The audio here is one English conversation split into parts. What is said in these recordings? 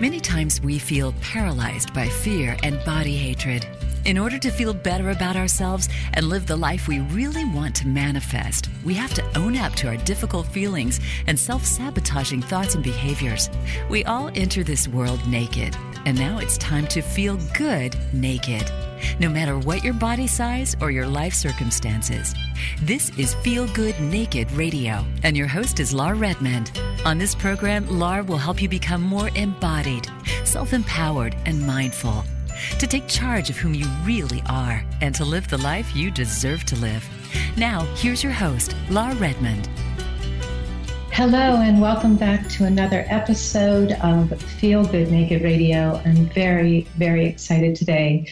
Many times we feel paralyzed by fear and body hatred. In order to feel better about ourselves and live the life we really want to manifest, we have to own up to our difficult feelings and self sabotaging thoughts and behaviors. We all enter this world naked, and now it's time to feel good naked no matter what your body size or your life circumstances. This is Feel Good Naked Radio, and your host is Lar Redmond. On this program, Lar will help you become more embodied, self empowered, and mindful. To take charge of whom you really are and to live the life you deserve to live. Now, here's your host, Lar Redmond. Hello, and welcome back to another episode of Feel Good Naked Radio. I'm very, very excited today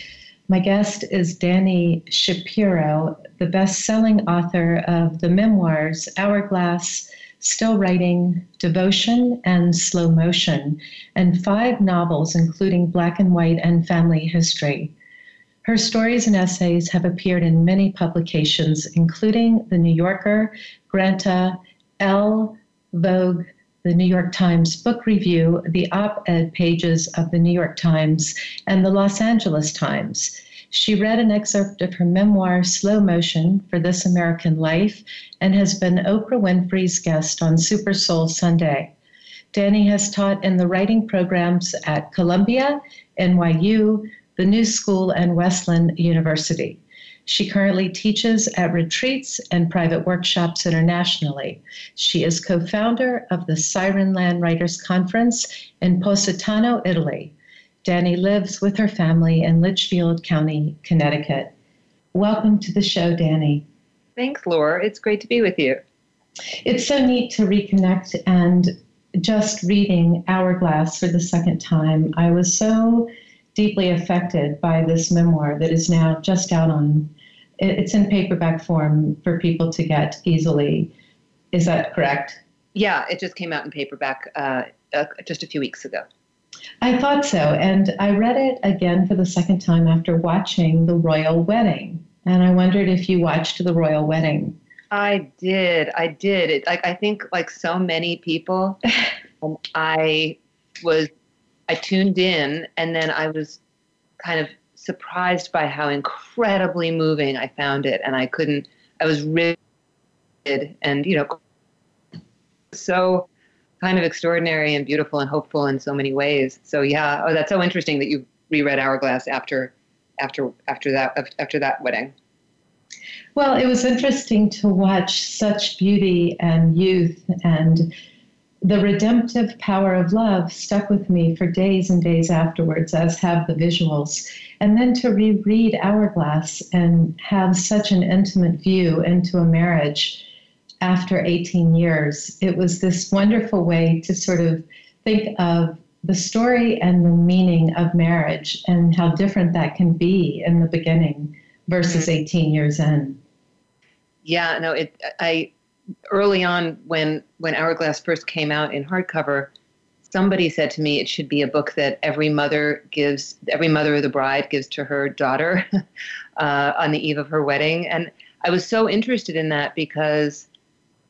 my guest is Dani Shapiro, the best selling author of the memoirs Hourglass, Still Writing, Devotion, and Slow Motion, and five novels, including Black and White and Family History. Her stories and essays have appeared in many publications, including The New Yorker, Granta, Elle, Vogue, the New York Times Book Review, the op ed pages of the New York Times, and the Los Angeles Times. She read an excerpt of her memoir, Slow Motion, for This American Life, and has been Oprah Winfrey's guest on Super Soul Sunday. Dani has taught in the writing programs at Columbia, NYU, the New School, and Wesleyan University. She currently teaches at retreats and private workshops internationally. She is co founder of the Sirenland Writers Conference in Positano, Italy. Dani lives with her family in Litchfield County, Connecticut. Welcome to the show, Dani. Thanks, Laura. It's great to be with you. It's so neat to reconnect and just reading Hourglass for the second time. I was so deeply affected by this memoir that is now just out on it's in paperback form for people to get easily. Is that correct? Yeah, it just came out in paperback uh, uh, just a few weeks ago. I thought so. And I read it again for the second time after watching The Royal Wedding. And I wondered if you watched The Royal Wedding. I did. I did. It, like I think like so many people, um, I was I tuned in and then I was kind of surprised by how incredibly moving I found it, and I couldn't. I was riveted, and you know, so kind of extraordinary and beautiful and hopeful in so many ways. So yeah, oh, that's so interesting that you reread Hourglass after after after that after that wedding. Well, it was interesting to watch such beauty and youth and the redemptive power of love stuck with me for days and days afterwards, as have the visuals. And then to reread Hourglass and have such an intimate view into a marriage after 18 years, it was this wonderful way to sort of think of the story and the meaning of marriage and how different that can be in the beginning versus mm-hmm. 18 years in. Yeah, no, it, I, early on when when Hourglass first came out in hardcover, somebody said to me it should be a book that every mother gives, every mother of the bride gives to her daughter uh, on the eve of her wedding, and I was so interested in that because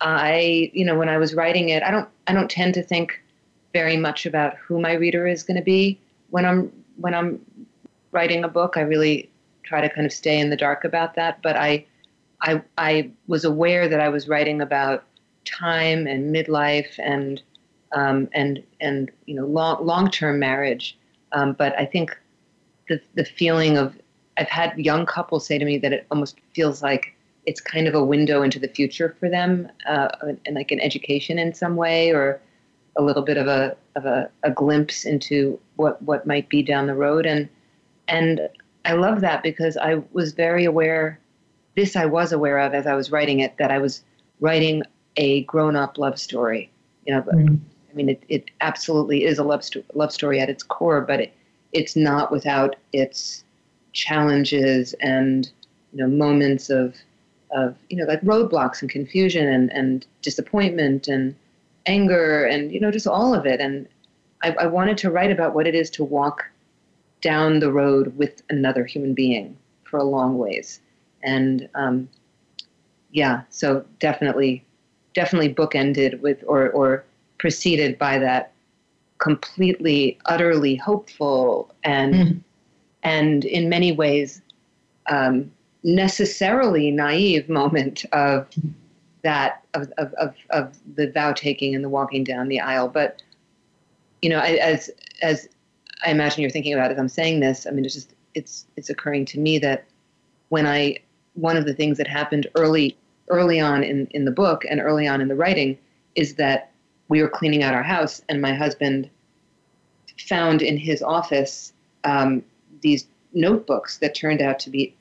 I, you know, when I was writing it, I don't, I don't tend to think very much about who my reader is going to be when I'm when I'm writing a book. I really try to kind of stay in the dark about that, but I I, I was aware that I was writing about time and midlife and um, and and you know long long term marriage. Um, but I think the the feeling of I've had young couples say to me that it almost feels like it's kind of a window into the future for them, uh, and like an education in some way, or a little bit of a of a, a glimpse into what what might be down the road. And and I love that because I was very aware this I was aware of as I was writing it that I was writing a grown-up love story. You know, mm-hmm. I mean, it, it absolutely is a love, sto- love story at its core, but it, it's not without its challenges and you know moments of of you know like roadblocks and confusion and, and disappointment and anger and you know just all of it. And I, I wanted to write about what it is to walk down the road with another human being for a long ways. And um, yeah, so definitely, definitely bookended with or or preceded by that completely, utterly hopeful and mm. and in many ways um, necessarily naive moment of that of, of, of, of the vow taking and the walking down the aisle. But you know, as as I imagine you're thinking about as I'm saying this, I mean, it's just it's it's occurring to me that when I one of the things that happened early early on in, in the book and early on in the writing is that we were cleaning out our house and my husband found in his office um, these notebooks that turned out to be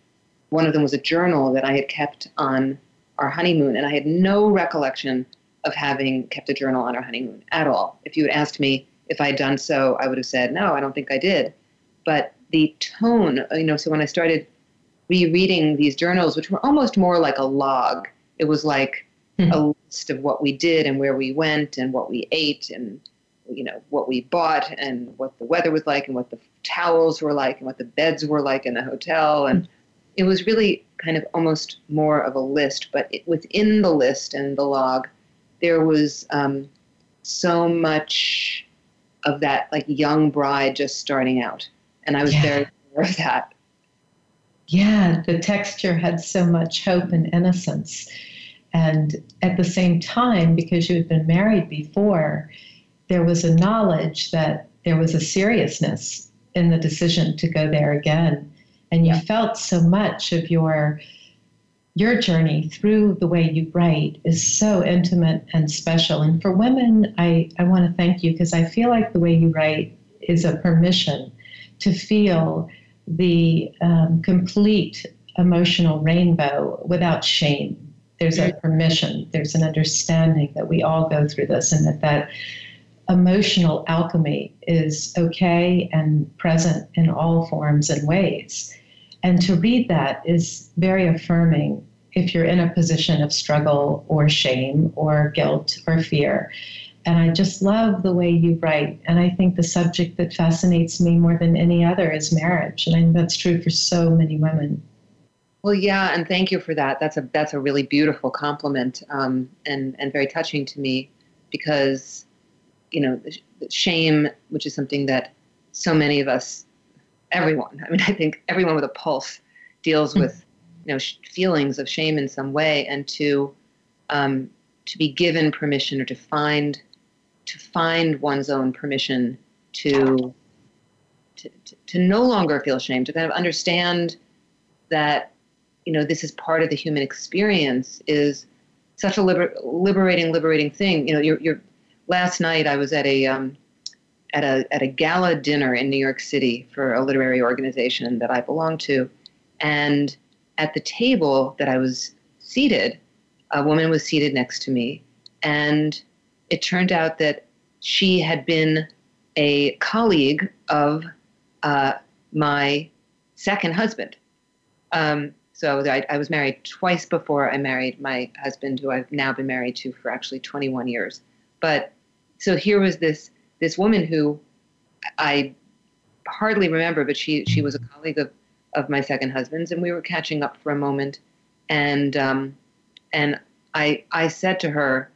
one of them was a journal that I had kept on our honeymoon, and I had no recollection of having kept a journal on our honeymoon at all. If you had asked me if I had done so, I would have said, no, I don't think I did. But the tone, you know, so when I started rereading these journals, which were almost more like a log, it was like mm-hmm. a list of what we did and where we went and what we ate and you know what we bought and what the weather was like and what the towels were like and what the beds were like in the hotel and it was really kind of almost more of a list, but it, within the list and the log, there was um, so much of that like young bride just starting out, and I was yeah. very aware of that. Yeah, the texture had so much hope and innocence. And at the same time, because you had been married before, there was a knowledge that there was a seriousness in the decision to go there again. And you yeah. felt so much of your your journey through the way you write is so intimate and special. And for women i, I want to thank you because i feel like the way you write is a permission to feel the um, complete emotional rainbow without shame there's a permission there's an understanding that we all go through this and that that emotional alchemy is okay and present in all forms and ways. And to read that is very affirming if you're in a position of struggle or shame or guilt or fear. And I just love the way you write. And I think the subject that fascinates me more than any other is marriage. And I think that's true for so many women. Well, yeah, and thank you for that. That's a that's a really beautiful compliment, um, and and very touching to me, because you know, shame, which is something that so many of us, everyone, I mean, I think everyone with a pulse deals hmm. with, you know, feelings of shame in some way, and to um, to be given permission or to find to find one's own permission to, to to, to no longer feel shame, to kind of understand that you know this is part of the human experience is such a liber- liberating liberating thing. You know you're, you're last night I was at a um, at a at a gala dinner in New York City for a literary organization that I belong to, and at the table that I was seated, a woman was seated next to me, and it turned out that she had been a colleague of uh, my second husband. Um, so I, I, was married twice before I married my husband, who I've now been married to for actually 21 years. But so here was this this woman who I hardly remember, but she she was a colleague of of my second husband's, and we were catching up for a moment, and um, and I I said to her,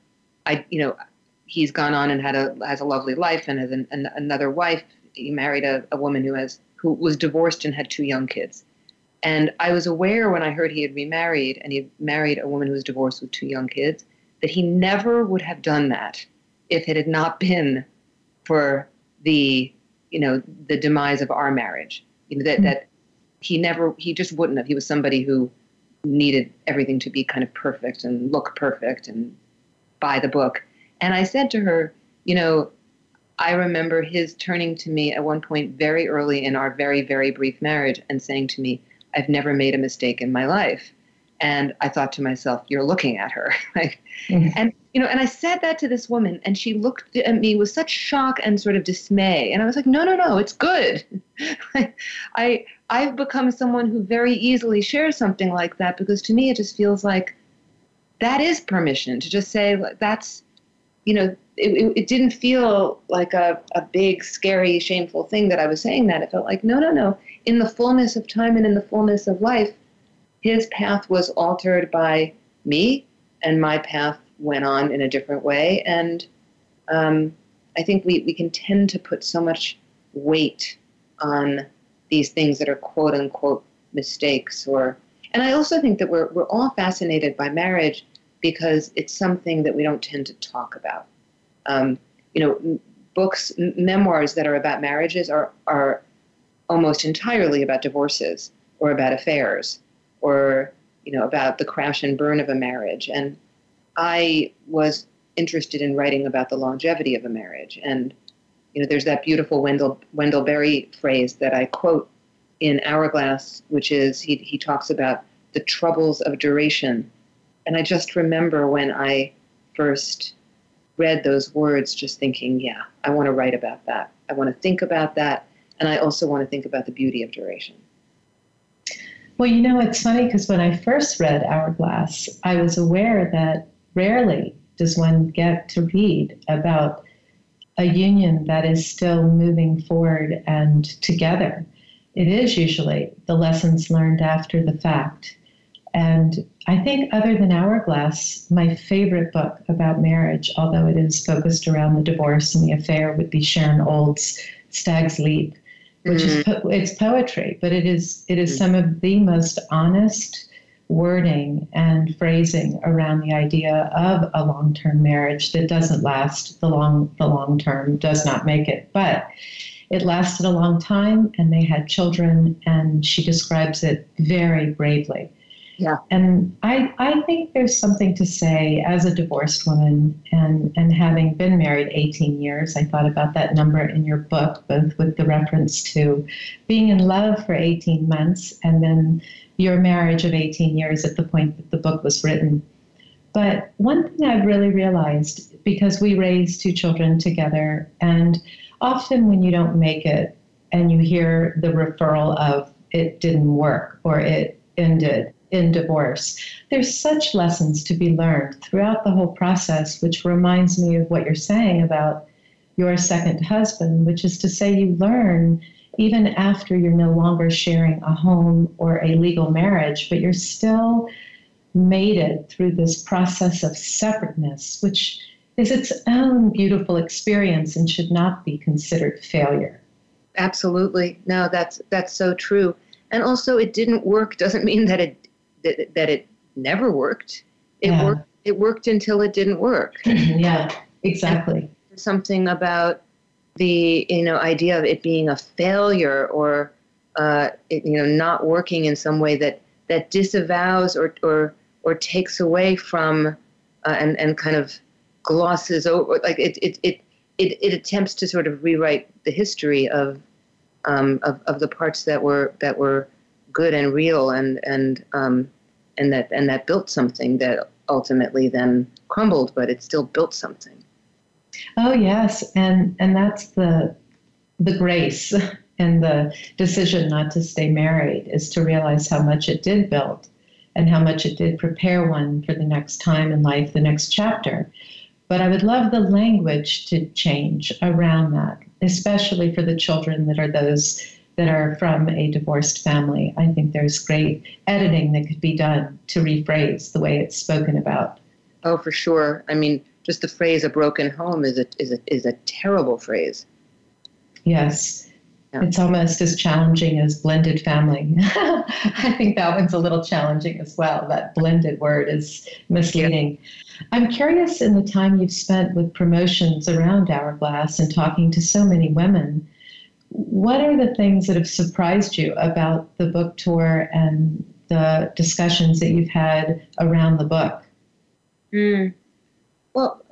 I you know he's gone on and had a has a lovely life and has an, an, another wife. He married a, a woman who has who was divorced and had two young kids. And I was aware when I heard he had remarried and he married a woman who was divorced with two young kids that he never would have done that if it had not been for the you know the demise of our marriage. You know that mm-hmm. that he never he just wouldn't have. He was somebody who needed everything to be kind of perfect and look perfect and by the book. And i said to her you know i remember his turning to me at one point very early in our very very brief marriage and saying to me i've never made a mistake in my life and i thought to myself you're looking at her mm-hmm. and you know, and I said that to this woman, and she looked at me with such shock and sort of dismay. And I was like, no, no, no, it's good. I I've become someone who very easily shares something like that because to me it just feels like that is permission to just say that's, you know, it, it, it didn't feel like a, a big, scary, shameful thing that I was saying that. It felt like, no, no, no. In the fullness of time and in the fullness of life, his path was altered by me, and my path went on in a different way. And um, I think we, we can tend to put so much weight on these things that are quote unquote mistakes or and I also think that we're we're all fascinated by marriage because it's something that we don't tend to talk about. Um, you know, books, memoirs that are about marriages are are almost entirely about divorces or about affairs or you know about the crash and burn of a marriage. And I was interested in writing about the longevity of a marriage. And you know, there's that beautiful Wendell Wendell Berry phrase that I quote in Hourglass, which is he he talks about the troubles of duration. And I just remember when I first read those words, just thinking, yeah, I want to write about that. I want to think about that. And I also want to think about the beauty of duration. Well, you know, it's funny because when I first read Hourglass, I was aware that rarely does one get to read about a union that is still moving forward and together. It is usually the lessons learned after the fact. And I think, other than Hourglass, my favorite book about marriage, although it is focused around the divorce and the affair, would be Sharon Olds' Stag's Leap, which mm-hmm. is po- it's poetry, but it is it is some of the most honest wording and phrasing around the idea of a long-term marriage that doesn't last the long the long term does not make it but it lasted a long time and they had children and she describes it very bravely yeah. And I, I think there's something to say as a divorced woman and, and having been married 18 years, I thought about that number in your book, both with the reference to being in love for 18 months and then your marriage of 18 years at the point that the book was written. But one thing I've really realized, because we raised two children together, and often when you don't make it and you hear the referral of it didn't work or it ended, in divorce. There's such lessons to be learned throughout the whole process, which reminds me of what you're saying about your second husband, which is to say, you learn even after you're no longer sharing a home or a legal marriage, but you're still mated through this process of separateness, which is its own beautiful experience and should not be considered failure. Absolutely. No, that's that's so true. And also it didn't work doesn't mean that it that, that it never worked. It yeah. worked. It worked until it didn't work. yeah, exactly. And something about the you know idea of it being a failure or uh, it, you know not working in some way that that disavows or or or takes away from uh, and and kind of glosses over like it it it it, it attempts to sort of rewrite the history of um, of of the parts that were that were good and real and and um, and that and that built something that ultimately then crumbled, but it still built something. Oh yes, and and that's the the grace and the decision not to stay married is to realize how much it did build and how much it did prepare one for the next time in life, the next chapter. But I would love the language to change around that, especially for the children that are those that are from a divorced family. I think there's great editing that could be done to rephrase the way it's spoken about. Oh, for sure. I mean, just the phrase "a broken home" is a is a is a terrible phrase. Yes. Yeah. It's almost as challenging as blended family. I think that one's a little challenging as well. That blended word is misleading. Yeah. I'm curious in the time you've spent with promotions around Hourglass and talking to so many women, what are the things that have surprised you about the book tour and the discussions that you've had around the book? Mm. Well,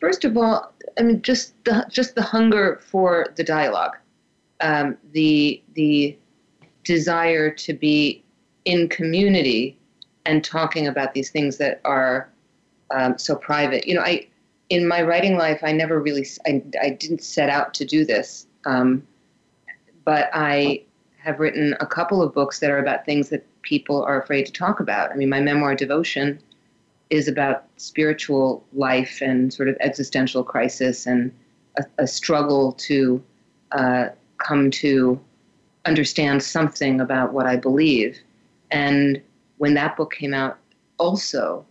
first of all, I mean, just the just the hunger for the dialogue, um, the the desire to be in community and talking about these things that are um, so private. You know, I in my writing life, I never really, I, I didn't set out to do this. Um, but I have written a couple of books that are about things that people are afraid to talk about. I mean, my memoir, Devotion, is about spiritual life and sort of existential crisis and a, a struggle to uh, come to understand something about what I believe. And when that book came out, also,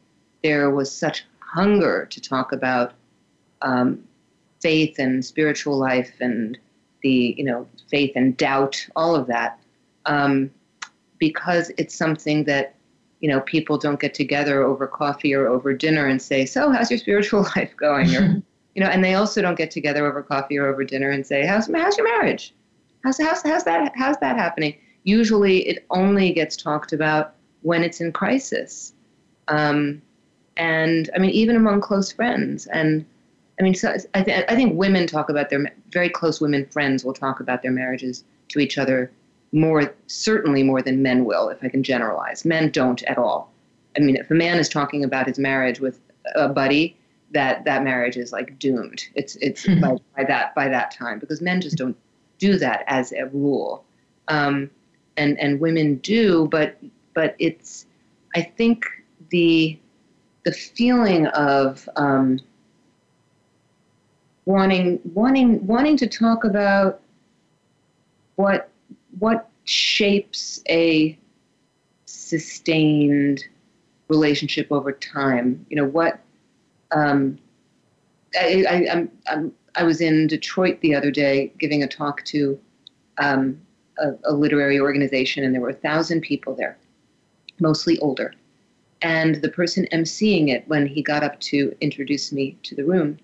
there was such hunger to talk about um, faith and spiritual life and the you know faith and doubt, all of that, um, because it's something that you know people don't get together over coffee or over dinner and say, "So, how's your spiritual life going?" or you know, and they also don't get together over coffee or over dinner and say, "How's how's your marriage? How's how's how's that how's that happening?" Usually, it only gets talked about when it's in crisis, um, and I mean, even among close friends and I mean, so I, th- I think women talk about their very close women friends will talk about their marriages to each other more, certainly more than men will, if I can generalize. Men don't at all. I mean, if a man is talking about his marriage with a buddy, that that marriage is like doomed. It's it's mm-hmm. by, by, that by that time because men just don't do that as a rule, um, and and women do. But but it's I think the the feeling of um, wanting wanting wanting to talk about what what shapes a sustained relationship over time. You know what? Um, I, I, I'm, I'm, i was in Detroit the other day giving a talk to um, a, a literary organization, and there were a thousand people there, mostly older. And the person emceeing it, when he got up to introduce me to the room,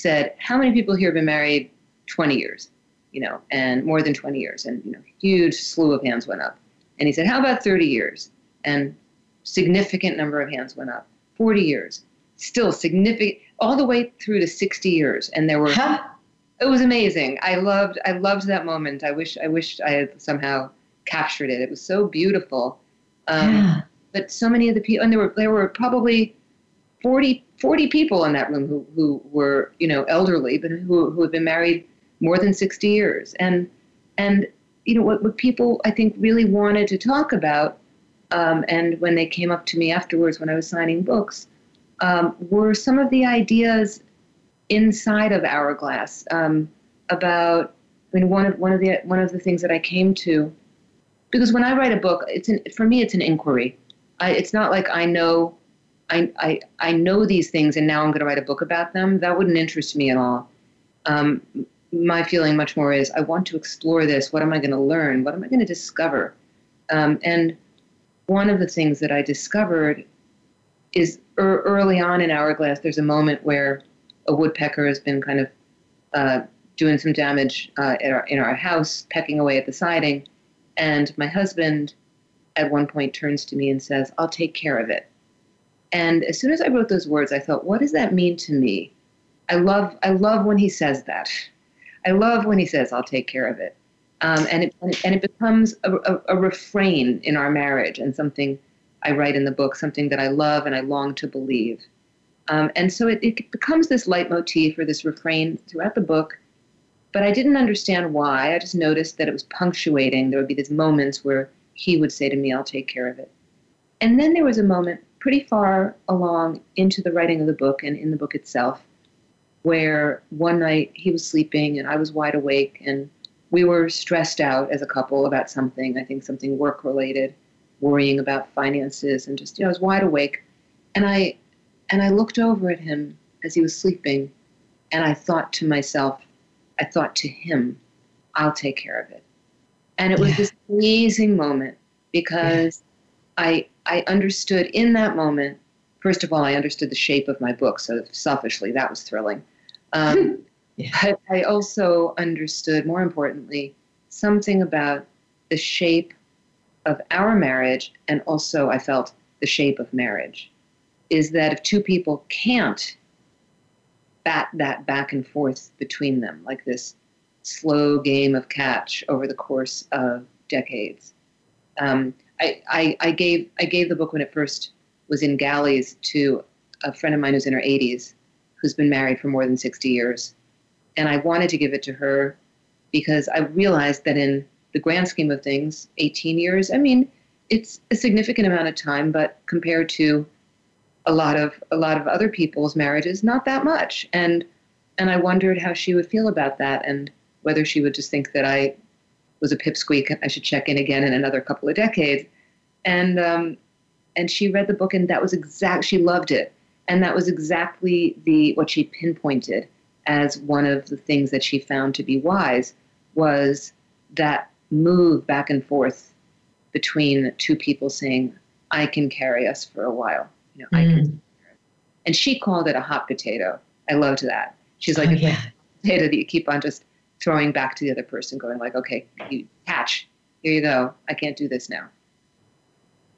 said, How many people here have been married 20 years? You know, and more than 20 years. And, you know, huge slew of hands went up. And he said, How about 30 years? And significant number of hands went up. 40 years. Still significant, all the way through to 60 years. And there were. Huh? It was amazing. I loved. I loved that moment. I wish. I wished I had somehow captured it. It was so beautiful. Um, yeah. But so many of the people, and there were there were probably 40, 40 people in that room who, who were, you know, elderly, but who, who had been married more than 60 years. And, and you know, what, what people, I think, really wanted to talk about, um, and when they came up to me afterwards when I was signing books, um, were some of the ideas inside of Hourglass um, about, I mean, one of, one, of the, one of the things that I came to, because when I write a book, it's an, for me, it's an inquiry. I, it's not like I know I, I, I know these things and now I'm going to write a book about them, that wouldn't interest me at all. Um, my feeling much more is I want to explore this. What am I going to learn? What am I going to discover? Um, and one of the things that I discovered is er, early on in Hourglass, there's a moment where a woodpecker has been kind of uh, doing some damage uh, our, in our house, pecking away at the siding. And my husband at one point turns to me and says, I'll take care of it. And as soon as I wrote those words, I thought, what does that mean to me? I love, I love when he says that. I love when he says, I'll take care of it. Um, and, it and it becomes a, a, a, refrain in our marriage and something I write in the book, something that I love and I long to believe. Um, and so it, it becomes this leitmotif or this refrain throughout the book. But I didn't understand why. I just noticed that it was punctuating. There would be these moments where he would say to me, I'll take care of it. And then there was a moment pretty far along into the writing of the book and in the book itself, where one night he was sleeping and I was wide awake and we were stressed out as a couple about something, I think something work related, worrying about finances and just, you know, I was wide awake. And I and I looked over at him as he was sleeping and I thought to myself, I thought to him, I'll take care of it. And it was yeah. this amazing moment because yeah. I I understood in that moment, first of all, I understood the shape of my book. So selfishly, that was thrilling. Um, yeah. But I also understood, more importantly, something about the shape of our marriage, and also I felt the shape of marriage is that if two people can't bat that back and forth between them, like this slow game of catch over the course of decades, um, I, I, I gave I gave the book when it first was in galleys to a friend of mine who's in her 80s, who's been married for more than 60 years, and I wanted to give it to her because I realized that in the grand scheme of things, 18 years, I mean, it's a significant amount of time, but compared to a lot of a lot of other people's marriages, not that much. And and I wondered how she would feel about that and whether she would just think that I was a pipsqueak. I should check in again in another couple of decades. And um, and she read the book, and that was exact. She loved it, and that was exactly the what she pinpointed as one of the things that she found to be wise was that move back and forth between two people saying, I can carry us for a while. You know, mm. I can. Mm. And she called it a hot potato. I loved that. She's like, oh, yeah. potato that you keep on just throwing back to the other person, going like, okay, you catch. Here you go. I can't do this now.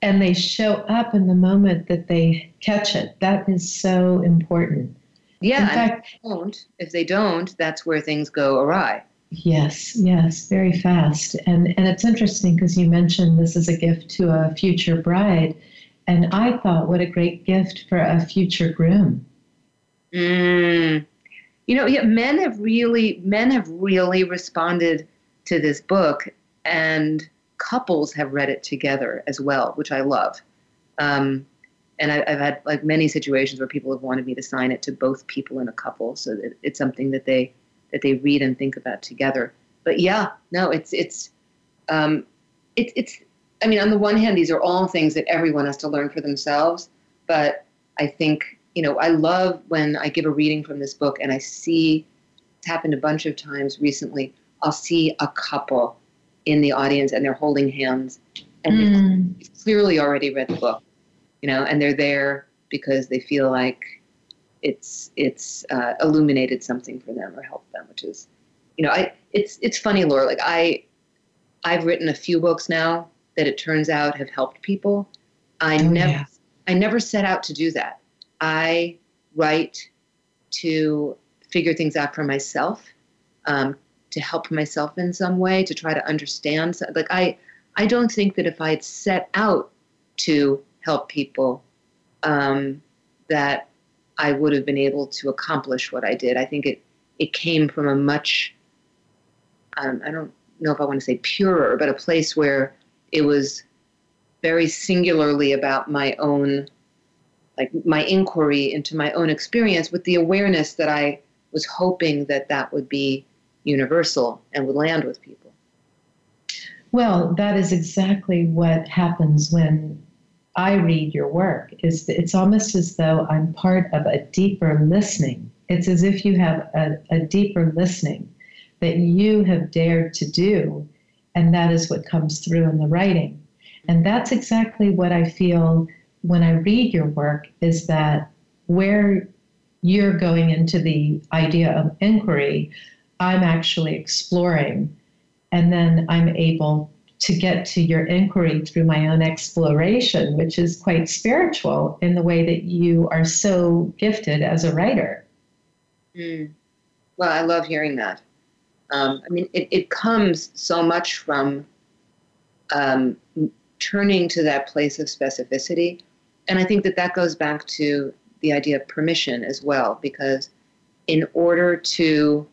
And they show up in the moment that they catch it. That is so important. Yeah. In fact, if they don't, if they don't, that's where things go awry. Yes, yes, very fast. And and it's interesting because you mentioned this is a gift to a future bride. And I thought, what a great gift for a future groom. Mm. You know, yeah, men have really men have really responded to this book, and couples have read it together as well, which I love. Um, and I, have had like many situations where people have wanted me to sign it to both people in a couple, so that it's something that they that they read and think about together. But yeah, no, it's it's um, it's it's. I mean, on the one hand, these are all things that everyone has to learn for themselves. But I think you know, I love when I give a reading from this book and I see it's happened a bunch of times recently. I'll see a couple in the audience and they're holding hands and mm. they've clearly already read the book, you know, and they're there because they feel like it's it's uh, illuminated something for them or helped them, which is, you know, I it's it's funny, Laura. Like I, I've written a few books now that it turns out have helped people. I oh, never yeah. I never set out to do that. I write to figure things out for myself, um, to help myself in some way, to try to understand. Like I, I don't think that if I had set out to help people, um, that I would have been able to accomplish what I did. I think it it came from a much um, I don't know if I want to say purer, but a place where it was very singularly about my own like my inquiry into my own experience with the awareness that I was hoping that that would be universal and would land with people. Well, that is exactly what happens when I read your work is it's almost as though I'm part of a deeper listening. It's as if you have a, a deeper listening that you have dared to do, and that is what comes through in the writing. And that's exactly what I feel when I read your work is that where you're going into the idea of inquiry, I'm actually exploring, and then I'm able to get to your inquiry through my own exploration, which is quite spiritual in the way that you are so gifted as a writer. Mm. Well, I love hearing that. Um, I mean, it, it comes so much from um, turning to that place of specificity. And I think that that goes back to the idea of permission as well, because in order to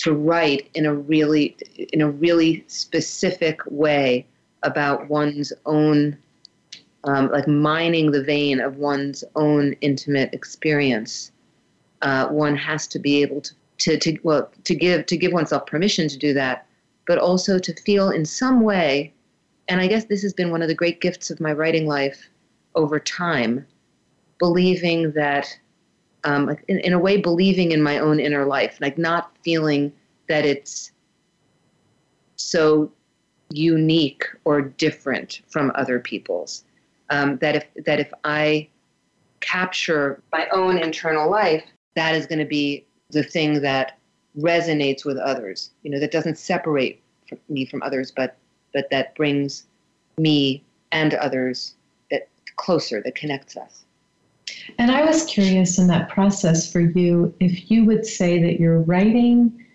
to write in a really in a really specific way about one's own um, like mining the vein of one's own intimate experience uh, one has to be able to, to, to well to give to give oneself permission to do that but also to feel in some way and i guess this has been one of the great gifts of my writing life over time believing that um, in, in a way believing in my own inner life like not feeling that it's so unique or different from other people's. Um, that if that if i capture my own internal life that is going to be the thing that resonates with others. You know that doesn't separate me from others but but that brings me and others closer that connects us and I was curious in that process for you if you would say that your writing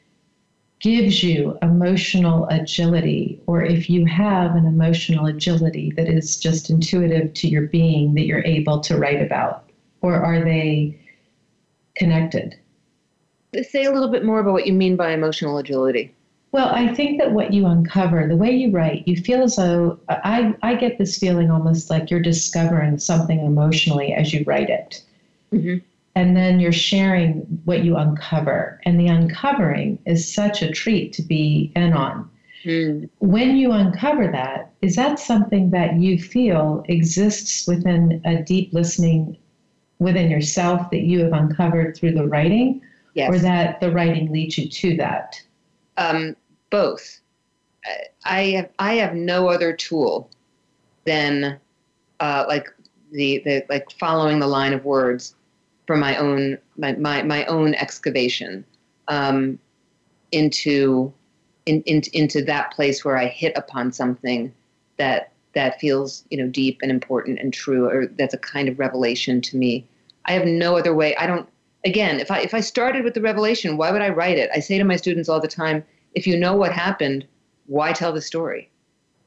gives you emotional agility, or if you have an emotional agility that is just intuitive to your being that you're able to write about, or are they connected? Say a little bit more about what you mean by emotional agility. Well, I think that what you uncover, the way you write, you feel as though I, I get this feeling almost like you're discovering something emotionally as you write it. Mm-hmm. And then you're sharing what you uncover. And the uncovering is such a treat to be in on. Mm. When you uncover that, is that something that you feel exists within a deep listening within yourself that you have uncovered through the writing? Yes. Or that the writing leads you to that? Um, both. I have I have no other tool than uh, like the, the like following the line of words from my own my my, my own excavation um, into in, in, into that place where I hit upon something that that feels you know deep and important and true or that's a kind of revelation to me. I have no other way. I don't again if I if I started with the revelation, why would I write it? I say to my students all the time, if you know what happened, why tell the story?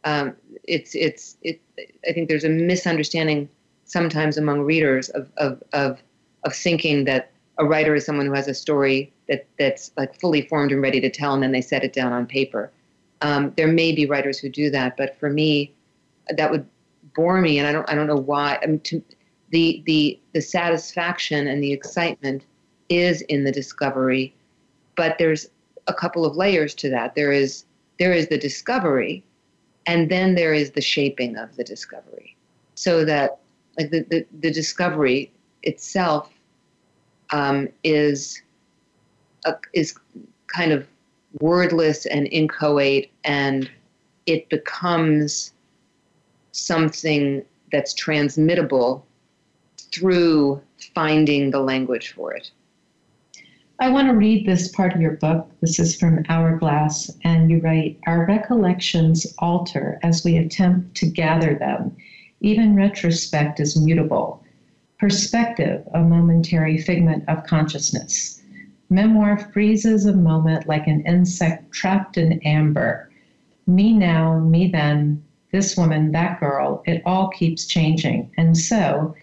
Um, it's it's it. I think there's a misunderstanding sometimes among readers of of of of thinking that a writer is someone who has a story that that's like fully formed and ready to tell, and then they set it down on paper. Um, there may be writers who do that, but for me, that would bore me, and I don't I don't know why. I mean, to, the the the satisfaction and the excitement is in the discovery, but there's a couple of layers to that. There is there is the discovery, and then there is the shaping of the discovery. So that like the, the, the discovery itself um, is a, is kind of wordless and inchoate, and it becomes something that's transmittable through finding the language for it. I want to read this part of your book. This is from Hourglass, and you write Our recollections alter as we attempt to gather them. Even retrospect is mutable. Perspective, a momentary figment of consciousness. Memoir freezes a moment like an insect trapped in amber. Me now, me then, this woman, that girl, it all keeps changing. And so,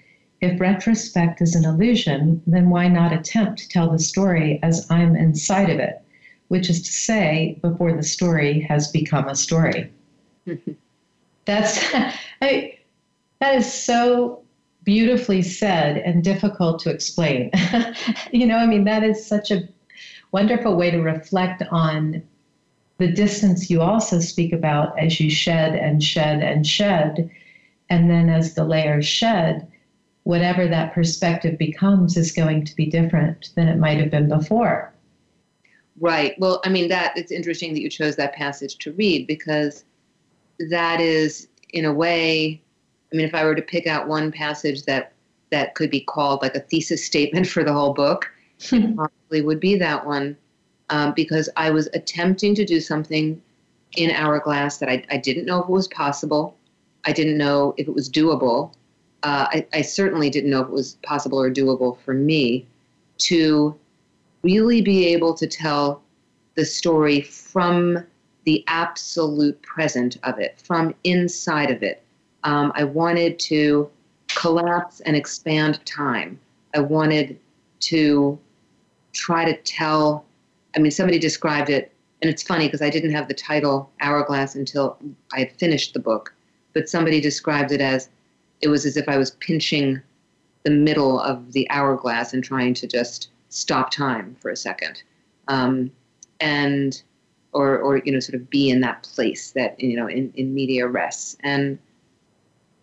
if retrospect is an illusion, then why not attempt to tell the story as I'm inside of it, which is to say, before the story has become a story? Mm-hmm. That's I, that is so beautifully said and difficult to explain. you know, I mean, that is such a wonderful way to reflect on the distance you also speak about as you shed and shed and shed. And then as the layers shed, whatever that perspective becomes is going to be different than it might have been before. Right. Well, I mean that it's interesting that you chose that passage to read because that is in a way I mean if I were to pick out one passage that that could be called like a thesis statement for the whole book, it probably would be that one um, because I was attempting to do something in Hourglass that I, I didn't know if it was possible. I didn't know if it was doable uh, I, I certainly didn't know if it was possible or doable for me to really be able to tell the story from the absolute present of it, from inside of it. Um, I wanted to collapse and expand time. I wanted to try to tell. I mean, somebody described it, and it's funny because I didn't have the title Hourglass until I had finished the book, but somebody described it as it was as if I was pinching the middle of the hourglass and trying to just stop time for a second. Um, and or, or you know sort of be in that place that you know in, in medias res and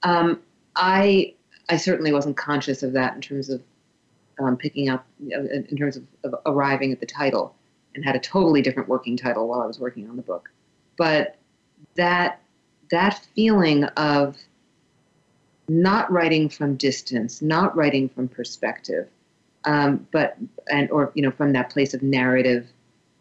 um, I I certainly wasn't conscious of that in terms of um, picking up in terms of, of, arriving at the title and had a totally different working title while I was working on the book but that that feeling of not writing from distance, not writing from perspective, um, but and or you know from that place of narrative,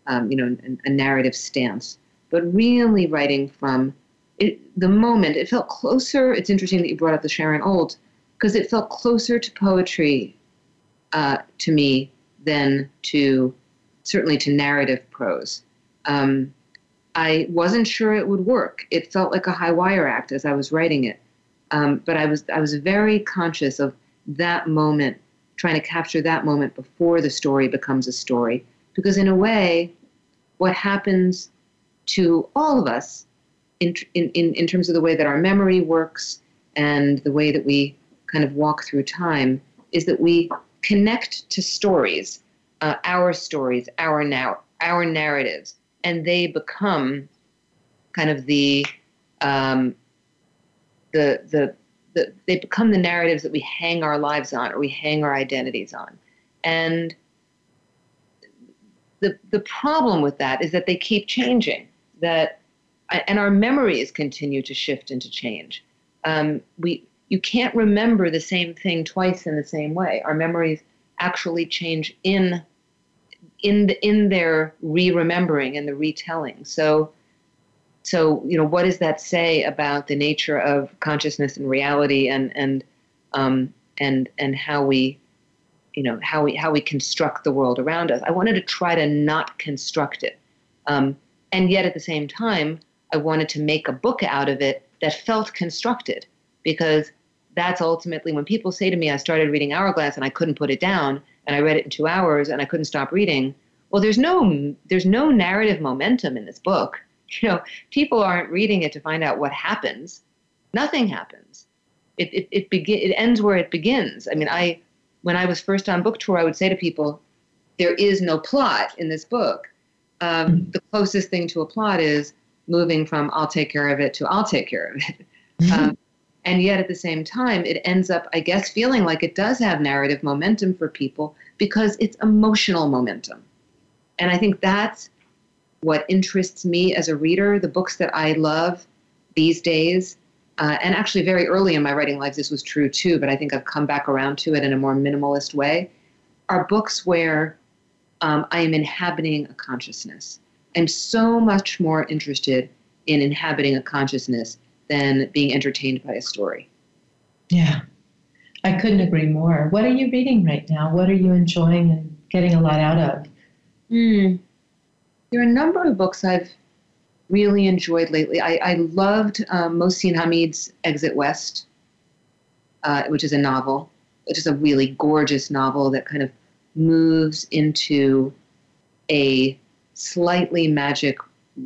um, you know, a, narrative stance, but really writing from it, the moment. It felt closer. It's interesting that you brought up the Sharon Olds because it felt closer to poetry uh, to me than to certainly to narrative prose. Um, I wasn't sure it would work. It felt like a high wire act as I was writing it. Um, but I was I was very conscious of that moment, trying to capture that moment before the story becomes a story. Because in a way, what happens to all of us, in in in terms of the way that our memory works and the way that we kind of walk through time, is that we connect to stories, uh, our stories, our now our narratives, and they become kind of the um, the, the, the, they become the narratives that we hang our lives on or we hang our identities on. And the, the problem with that is that they keep changing. That and our memories continue to shift and to change. Um, we you can't remember the same thing twice in the same way. Our memories actually change in in the, in their re-remembering and the retelling. So so you know what does that say about the nature of consciousness and reality and and um, and and how we you know how we how we construct the world around us. I wanted to try to not construct it, um, and yet at the same time, I wanted to make a book out of it that felt constructed, because that's ultimately when people say to me, "I started reading Hourglass and I couldn't put it down, and I read it in two hours and I couldn't stop reading." Well, there's no there's no narrative momentum in this book. You know, people aren't reading it to find out what happens. Nothing happens. It it it, begin, it ends where it begins. I mean, I when I was first on book tour, I would say to people, there is no plot in this book. Um, mm-hmm. the closest thing to a plot is moving from I'll take care of it to I'll take care of it. Um, and yet at the same time, it ends up, I guess, feeling like it does have narrative momentum for people because it's emotional momentum. And I think that's what interests me as a reader. The books that I love these days uh, and actually, very early in my writing life, this was true too, but I think I've come back around to it in a more minimalist way, are books where um, I am inhabiting a consciousness. I'm so much more interested in inhabiting a consciousness than being entertained by a story. Yeah, I couldn't agree more. What are you reading right now? What are you enjoying and getting a lot out of? Mm. There are a number of books I've really enjoyed lately. I, I loved um, Mohsin Hamid's Exit West, uh, which is a novel, which is a really gorgeous novel that kind of moves into a slightly magic,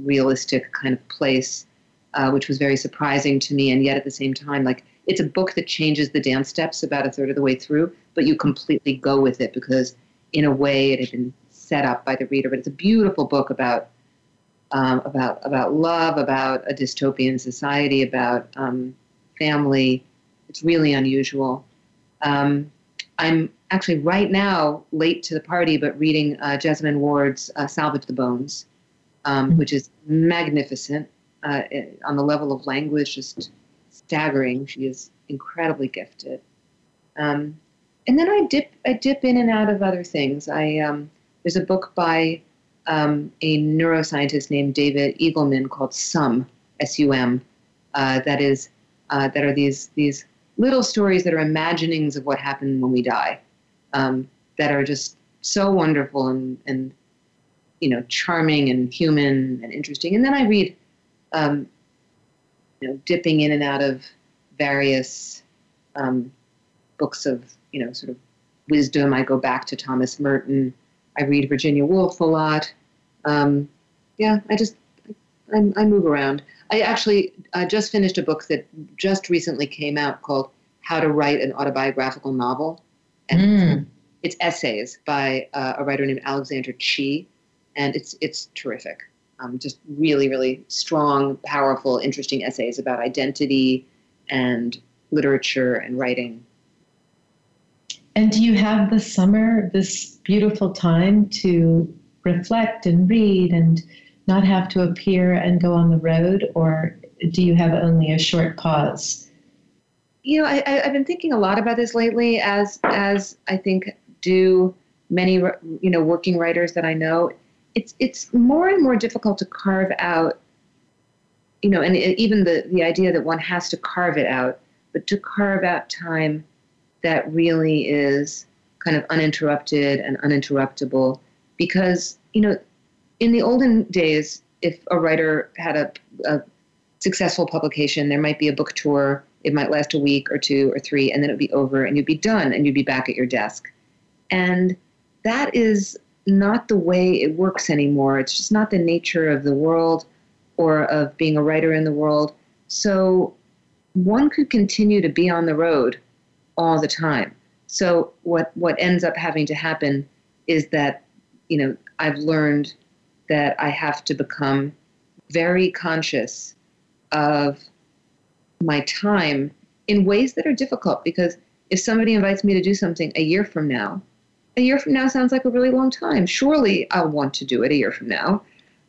realistic kind of place, uh, which was very surprising to me. And yet at the same time, like it's a book that changes the dance steps about a third of the way through, but you completely go with it because in a way it had been set up by the reader. But it's a beautiful book about um, about about love, about a dystopian society, about um, family. It's really unusual. Um, I'm actually right now late to the party, but reading uh, Jesmyn Ward's uh, "Salvage the Bones," um, mm-hmm. which is magnificent uh, on the level of language, just staggering. She is incredibly gifted. Um, and then I dip I dip in and out of other things. I um, there's a book by um, a neuroscientist named David Eagleman called SUM, S-U-M, uh, that is uh, that are these these little stories that are imaginings of what happened when we die, um, that are just so wonderful and and you know charming and human and interesting. And then I read, um, you know, dipping in and out of various um, books of you know sort of wisdom. I go back to Thomas Merton. I read Virginia Woolf a lot. Um, yeah, I just I, I, move around. I actually uh, just finished a book that just recently came out called How to Write an Autobiographical Novel, and mm. it's essays by uh, a writer named Alexander Chee, and it's it's terrific. Um, just really, really strong, powerful, interesting essays about identity and literature and writing. And do you have the summer, this beautiful time to reflect and read and not have to appear and go on the road, or do you have only a short pause? You know, I, have been thinking a lot about this lately, as as I think do many you know working writers that I know. It's it's more and more difficult to carve out. You know, and even the the idea that one has to carve it out, but to carve out time that really is kind of uninterrupted and uninterruptible because you know in the olden days if a writer had a, a successful publication there might be a book tour it might last a week or two or three and then it would be over and you'd be done and you'd be back at your desk. And that is not the way it works anymore. It's just not the nature of the world or of being a writer in the world. So one could continue to be on the road all the time so what what ends up having to happen is that you know, I've learned that I have to become very conscious of my time in ways that are difficult because if somebody invites me to do something a year from now, a year from now sounds like a really long time. Surely I'll want to do it a year from now.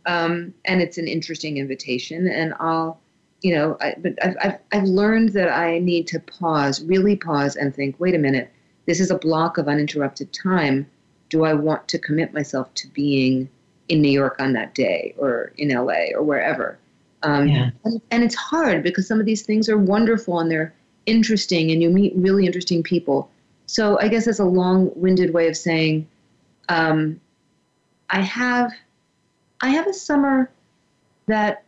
Um, and it's an interesting invitation, and I'll, you know, I, but I've, I've, I've learned that I need to pause, really pause, and think, wait a minute, this is a block of uninterrupted time. Do I want to commit myself to being in New York on that day, or in LA, or wherever? Um, yeah. and, and it's hard because some of these things are wonderful and they're interesting, and you meet really interesting people so I guess that's a long-winded way of saying um, I have I have a summer that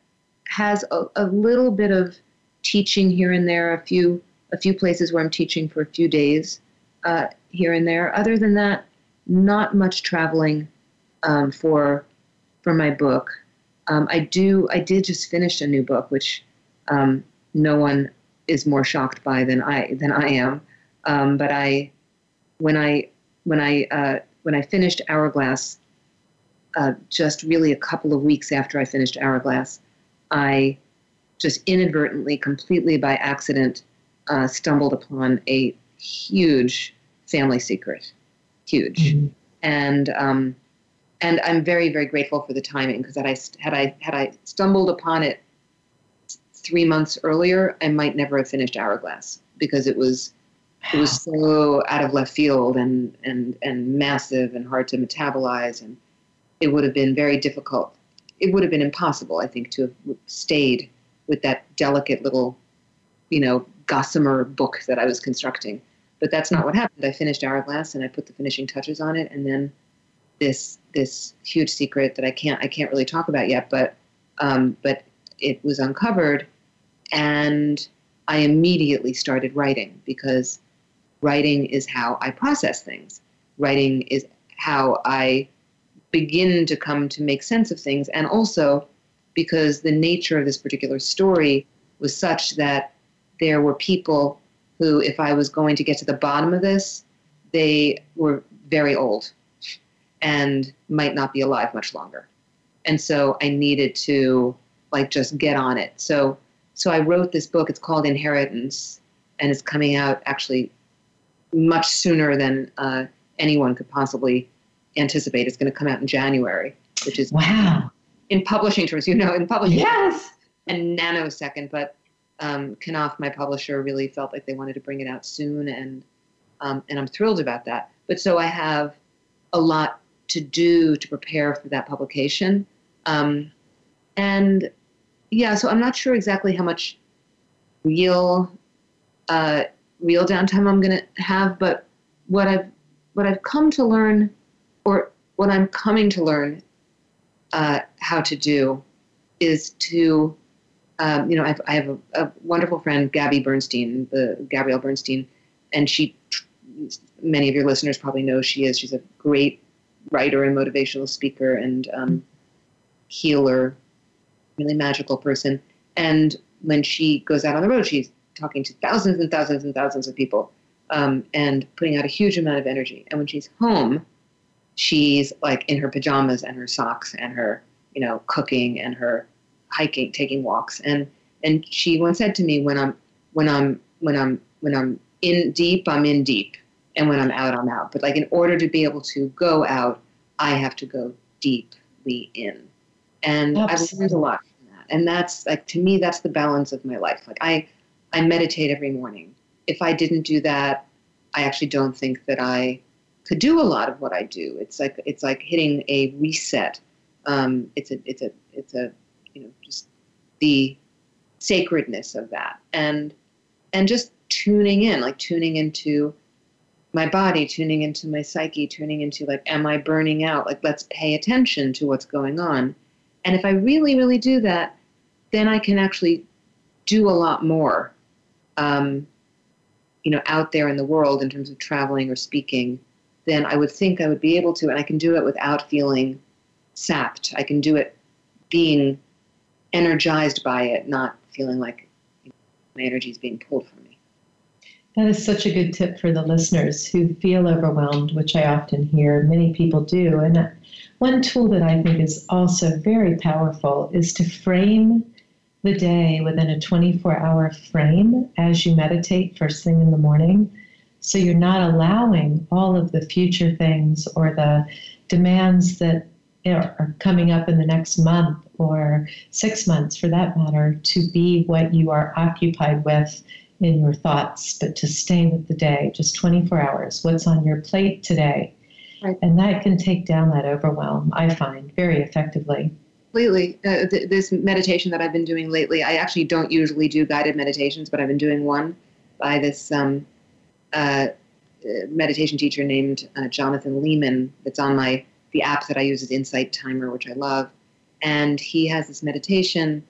has a, a, little bit of teaching here and there, a few a few places where I'm teaching for a few days uh, here and there. Other than that, not much traveling um, for for my book. Um, I do I did just finish a new book, which um, no one is more shocked by than I than I am. Um, but I, when I when I uh, when I finished Hourglass, uh, just really a couple of weeks after I finished Hourglass, I just inadvertently, completely by accident, uh, stumbled upon a huge family secret, huge, mm-hmm. and um, and I'm very very grateful for the timing because had I had I had I stumbled upon it three months earlier, I might never have finished Hourglass because it was it was so out of left field and, and, and massive and hard to metabolize. And it would have been very difficult. It would have been impossible, I think, to have stayed with that delicate little, you know, gossamer book that I was constructing. But that's not what happened. I finished Hourglass and I put the finishing touches on it. And then this, this huge secret that I can't, I can't really talk about yet, but, um, but it was uncovered. And I immediately started writing because writing is how I process things. Writing is how I begin to come to make sense of things. And also because the nature of this particular story was such that there were people who, if I was going to get to the bottom of this, they were very old and might not be alive much longer. And so I needed to like just get on it. So so I wrote this book. It's called Inheritance, and it's coming out actually much sooner than uh, anyone could possibly anticipate. It's going to come out in January, which is wow. In publishing terms, you know, in publishing, yes, a nanosecond. But um, Knopf, my publisher, really felt like they wanted to bring it out soon, and um, and I'm thrilled about that. But so I have a lot to do to prepare for that publication, um, and yeah, so I'm not sure exactly how much real uh, real downtime I'm going to have, but what I've what I've come to learn, or what I'm coming to learn uh, how to do, is to um, you know I've, I have a, a, wonderful friend Gabby Bernstein, the Gabrielle Bernstein, and she many of your listeners probably know she is. She's a great writer and motivational speaker and um, healer, really magical person. And when she goes out on the road, she's talking to thousands and thousands and thousands of people um, and putting out a huge amount of energy. And when she's home, she's like in her pajamas and her socks and her, you know, cooking and her hiking, taking walks. And and she once said to me, when I'm when I'm when I'm when I'm in deep, I'm in deep, and when I'm out, I'm out. But like in order to be able to go out, I have to go deeply in. And Absolutely. I've learned a lot from that. And that's like to me, that's the balance of my life. Like I I meditate every morning. If I didn't do that, I actually don't think that I could do a lot of what I do. It's like it's like hitting a reset. Um, it's a it's a it's a you know just the sacredness of that and and just tuning in, like tuning into my body, tuning into my psyche, tuning into like, am I burning out? Like, let's pay attention to what's going on. And if I really, really do that, then I can actually do a lot more um, you know, out there in the world in terms of traveling or speaking, then I would think I would be able to, and I can do it without feeling sapped. I can do it being energized by it, not feeling like my energy is being pulled from me. That is such a good tip for the listeners who feel overwhelmed, which I often hear many people do. And one tool that I think is also very powerful is to frame the day within a 24 hour frame as you meditate first thing in the morning. So you're not allowing all of the future things or the demands that are coming up in the next month or six months for that matter to be what you are occupied with in your thoughts, but to stay with the day, just 24 hours. What's on your plate today? Right. And that can take down that overwhelm, I find, very effectively. Completely. Uh, th- this meditation that I've been doing lately, I actually don't usually do guided meditations, but I've been doing one by this um, uh, meditation teacher named uh, Jonathan Leeman that's on my the app that I use is Insight Timer, which I love. And he has this meditation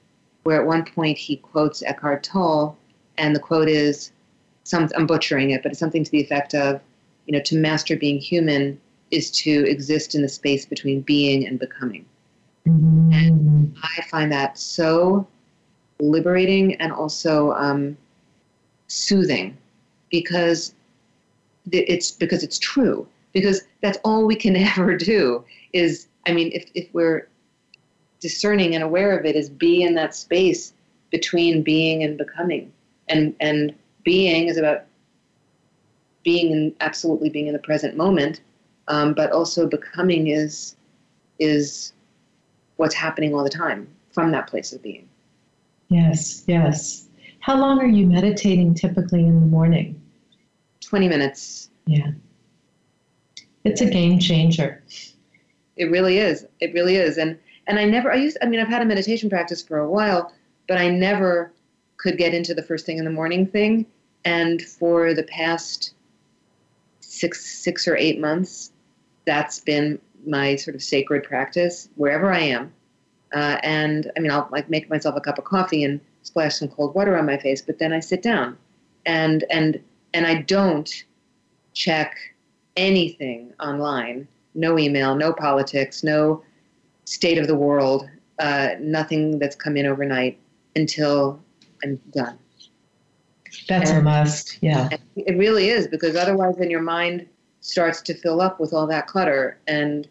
where at one point he quotes Eckhart Tolle, and the quote is, some, I'm butchering it, but it's something to the effect of, you know, to master being human is to exist in the space between being and becoming. Mm-hmm. And I find that so liberating and also um, soothing because it's because it's true. Because that's all we can ever do is i mean if, if we're discerning and aware of it is be in that space between being and becoming. And and being is about being in, absolutely being in the present moment um, but also becoming is is what's happening all the time from that place of being. Yes yes. How long are you meditating typically in the morning 20 minutes yeah it's a game changer. It really is. It really is. And and I never I used I mean I've had a meditation practice for a while, but I never could get into the first thing in the morning thing. And for the past six six or eight months, that's been my sort of sacred practice wherever I am. Uh, and I mean, I'll like make myself a cup of coffee and splash some cold water on my face, but then I sit down, and and and I don't check anything online no email, no politics, no state of the world, uh, nothing that's come in overnight until I'm done. That's and, a must, yeah. It really is because otherwise, then your mind starts to fill up with all that clutter, and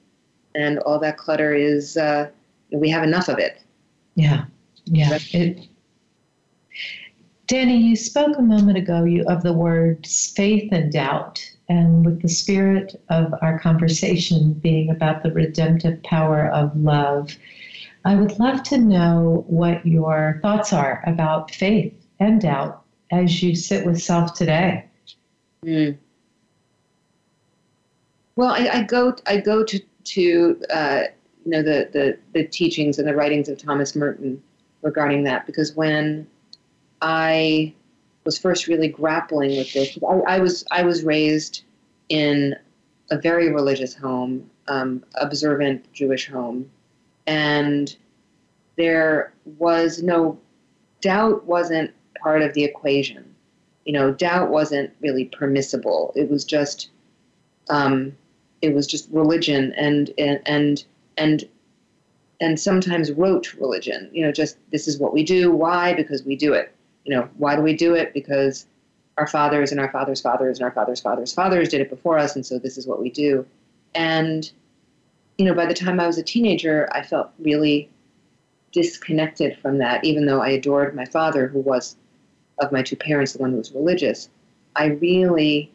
and all that clutter is uh, we have enough of it. Yeah, yeah. It, Dani, you spoke a moment ago you, of the words faith and doubt, and with the spirit of our conversation being about the redemptive power of love, I would love to know what your thoughts are about faith and doubt as you sit with self today. Mm. Well, I, I, go I go to to uh, you know the, the the teachings and the writings of Thomas Merton regarding that because when I was first really grappling with this. I, I was I was raised in a very religious home, um, observant Jewish home, and there was no doubt wasn't part of the equation. You know, doubt wasn't really permissible. It was just um, it was just religion and and and and and sometimes rote religion. You know, just this is what we do. Why? Because we do it you know, why do we do it? Because our fathers and our fathers' fathers and our fathers' fathers' fathers did it before us, and so this is what we do. And, you know, by the time I was a teenager, I felt really disconnected from that, even though I adored my father, who was, of my two parents, the one who was religious. I really,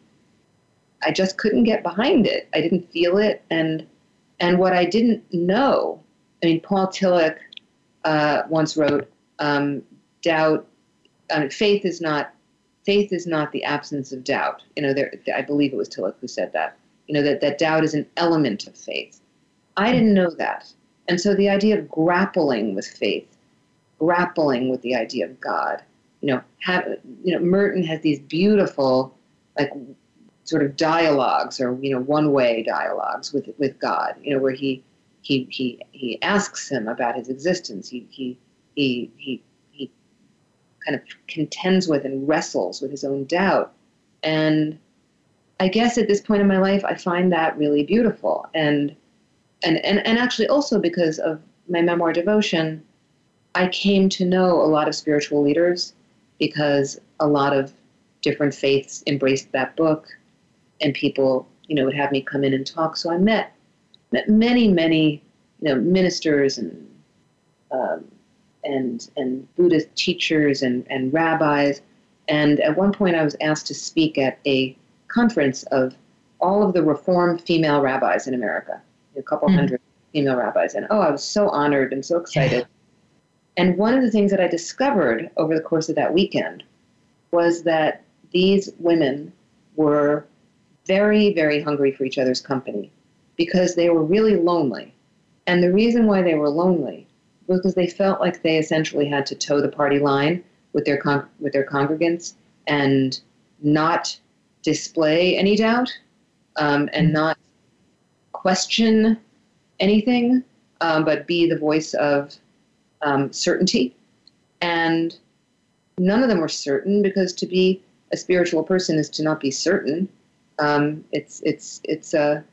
I just couldn't get behind it. I didn't feel it. And, and what I didn't know, I mean, Paul Tillich uh, once wrote, um, doubt I mean, faith is not faith is not the absence of doubt. You know, there, I believe it was Tillich who said that. You know that that doubt is an element of faith. I didn't know that, and so the idea of grappling with faith, grappling with the idea of God. You know, have, you know, Merton has these beautiful, like, sort of dialogues or you know one-way dialogues with with God. You know, where he he he he asks him about his existence. He he he he kind of contends with and wrestles with his own doubt. And I guess at this point in my life, I find that really beautiful. And, and, and, and actually, also because of my memoir devotion, I came to know a lot of spiritual leaders because a lot of different faiths embraced that book, and people, you know, would have me come in and talk. So I met met many, many, you know, ministers and um, and and Buddhist teachers and, and rabbis. And at one point, I was asked to speak at a conference of all of the Reform female rabbis in America, a couple mm. hundred female rabbis. And oh, I was so honored and so excited. Yeah. And one of the things that I discovered over the course of that weekend was that these women were very, very hungry for each other's company because they were really lonely. And the reason why they were lonely because they felt like they essentially had to toe the party line with their con- with their congregants and not display any doubt um, and mm-hmm. not question anything, um, but be the voice of um, certainty. And none of them were certain because to be a spiritual person is to not be certain. Um, it's it's it's a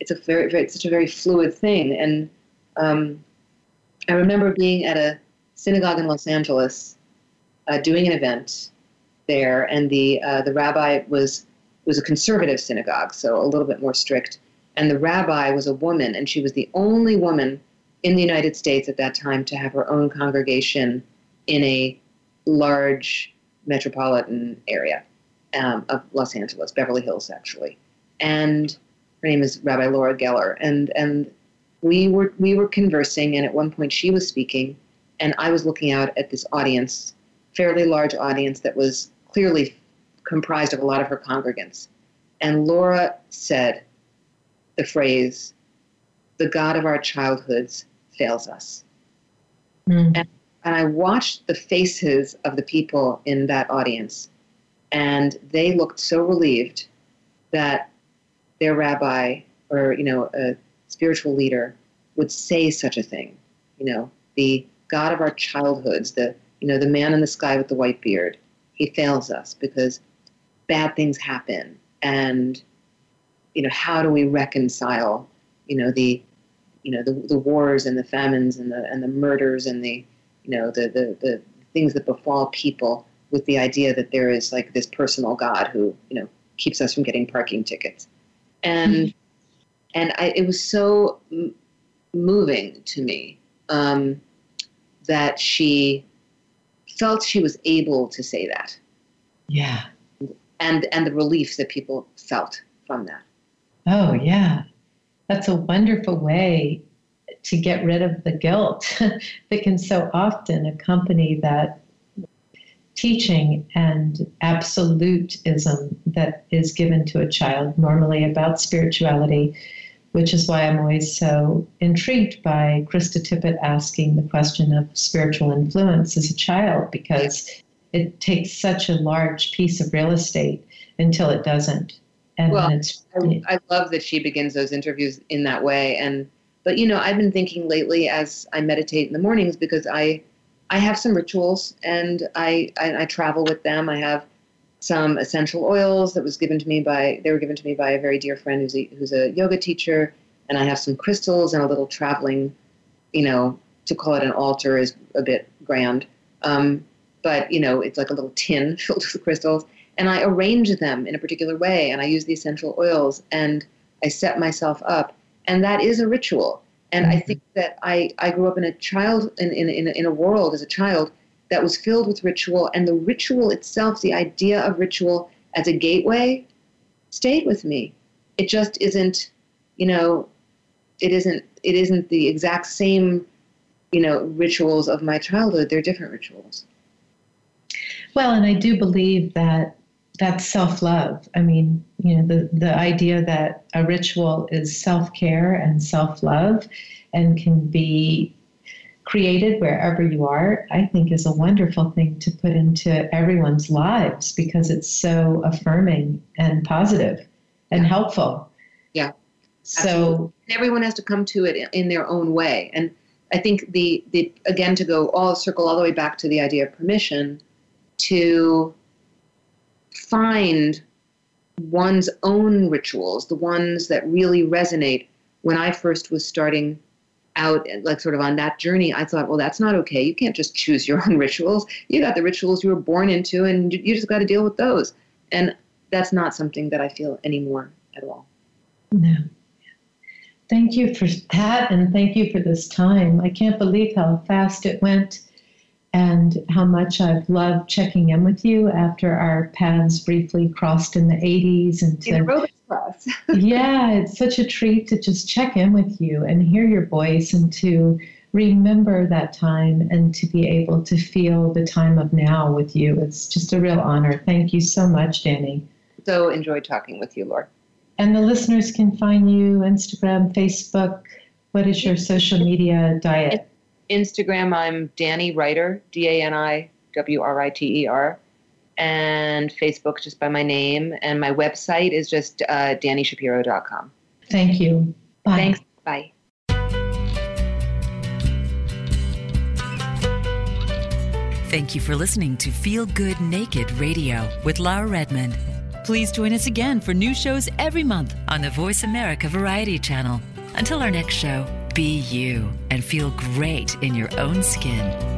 it's a very, very it's such a very fluid thing. And um, I remember being at a synagogue in Los Angeles uh, doing an event there, and the uh, the rabbi was was a conservative synagogue, so a little bit more strict. And the rabbi was a woman, and she was the only woman in the United States at that time to have her own congregation in a large metropolitan area um, of Los Angeles, Beverly Hills, actually. And her name is Rabbi Laura Geller, and and we were we were conversing, and at one point she was speaking, and I was looking out at this audience, fairly large audience that was clearly comprised of a lot of her congregants, and Laura said the phrase, "The God of our childhoods fails us," mm. and, and I watched the faces of the people in that audience, and they looked so relieved that their rabbi or you know a spiritual leader would say such a thing. You know, the God of our childhoods, the you know the man in the sky with the white beard, he fails us because bad things happen, and you know how do we reconcile you know the you know the, the wars and the famines and the and the murders and the you know the, the the things that befall people with the idea that there is like this personal God who you know keeps us from getting parking tickets and mm-hmm. And I, it was so m- moving to me um, that she felt she was able to say that. Yeah. And and the relief that people felt from that. Oh yeah, that's a wonderful way to get rid of the guilt that can so often accompany that teaching and absolutism that is given to a child, normally about spirituality, which is why I'm always so intrigued by Krista Tippett asking the question of spiritual influence as a child, because it takes such a large piece of real estate until it doesn't. And well, I, I love that she begins those interviews in that way. And but you know, I've been thinking lately as I meditate in the mornings because I I have some rituals and I, I, I travel with them. I have some essential oils that was given to me by they were given to me by a very dear friend who's a, who's a yoga teacher, and I have some crystals and a little traveling, you know, to call it an altar is a bit grand, um, but you know, it's like a little tin filled with crystals, and I arrange them in a particular way, and I use the essential oils, and I set myself up, and that is a ritual. And I mm-hmm. think that I, I grew up in a child in, in, in, in a world as a child that was filled with ritual, and the ritual itself, the idea of ritual as a gateway, stayed with me. It just isn't, you know, it isn't it isn't the exact same, you know, rituals of my childhood. They're different rituals. Well, and I do believe that that's self love. I mean, you know, the, the idea that a ritual is self care and self love and can be created wherever you are, I think is a wonderful thing to put into everyone's lives because it's so affirming and positive and yeah. helpful. Yeah. So everyone has to come to it in their own way. And I think the, the again to go all circle all the way back to the idea of permission to find one's own rituals, the ones that really resonate. When I first was starting out, like sort of on that journey, I thought, well, that's not okay. You can't just choose your own rituals. You got the rituals you were born into, and you just got to deal with those. And that's not something that I feel anymore at all. No. Thank you for that, and thank you for this time. I can't believe how fast it went. And how much I've loved checking in with you after our paths briefly crossed in the 80s. And to, in class. yeah, it's such a treat to just check in with you and hear your voice and to remember that time and to be able to feel the time of now with you. It's just a real honor. Thank you so much, Dani. So enjoyed talking with you, Laura. And the listeners can find you Instagram, Facebook. What is your social media diet? Instagram, I'm Dani Writer, D A N I W R I T E R. And Facebook, just by my name. And my website is just uh, DaniShapiro.com. Thank you. Bye. Thanks. Bye. Thank you for listening to Feel Good Naked Radio with Laura Redmond. Please join us again for new shows every month on the Voice America Variety Channel. Until our next show, be you and feel great in your own skin.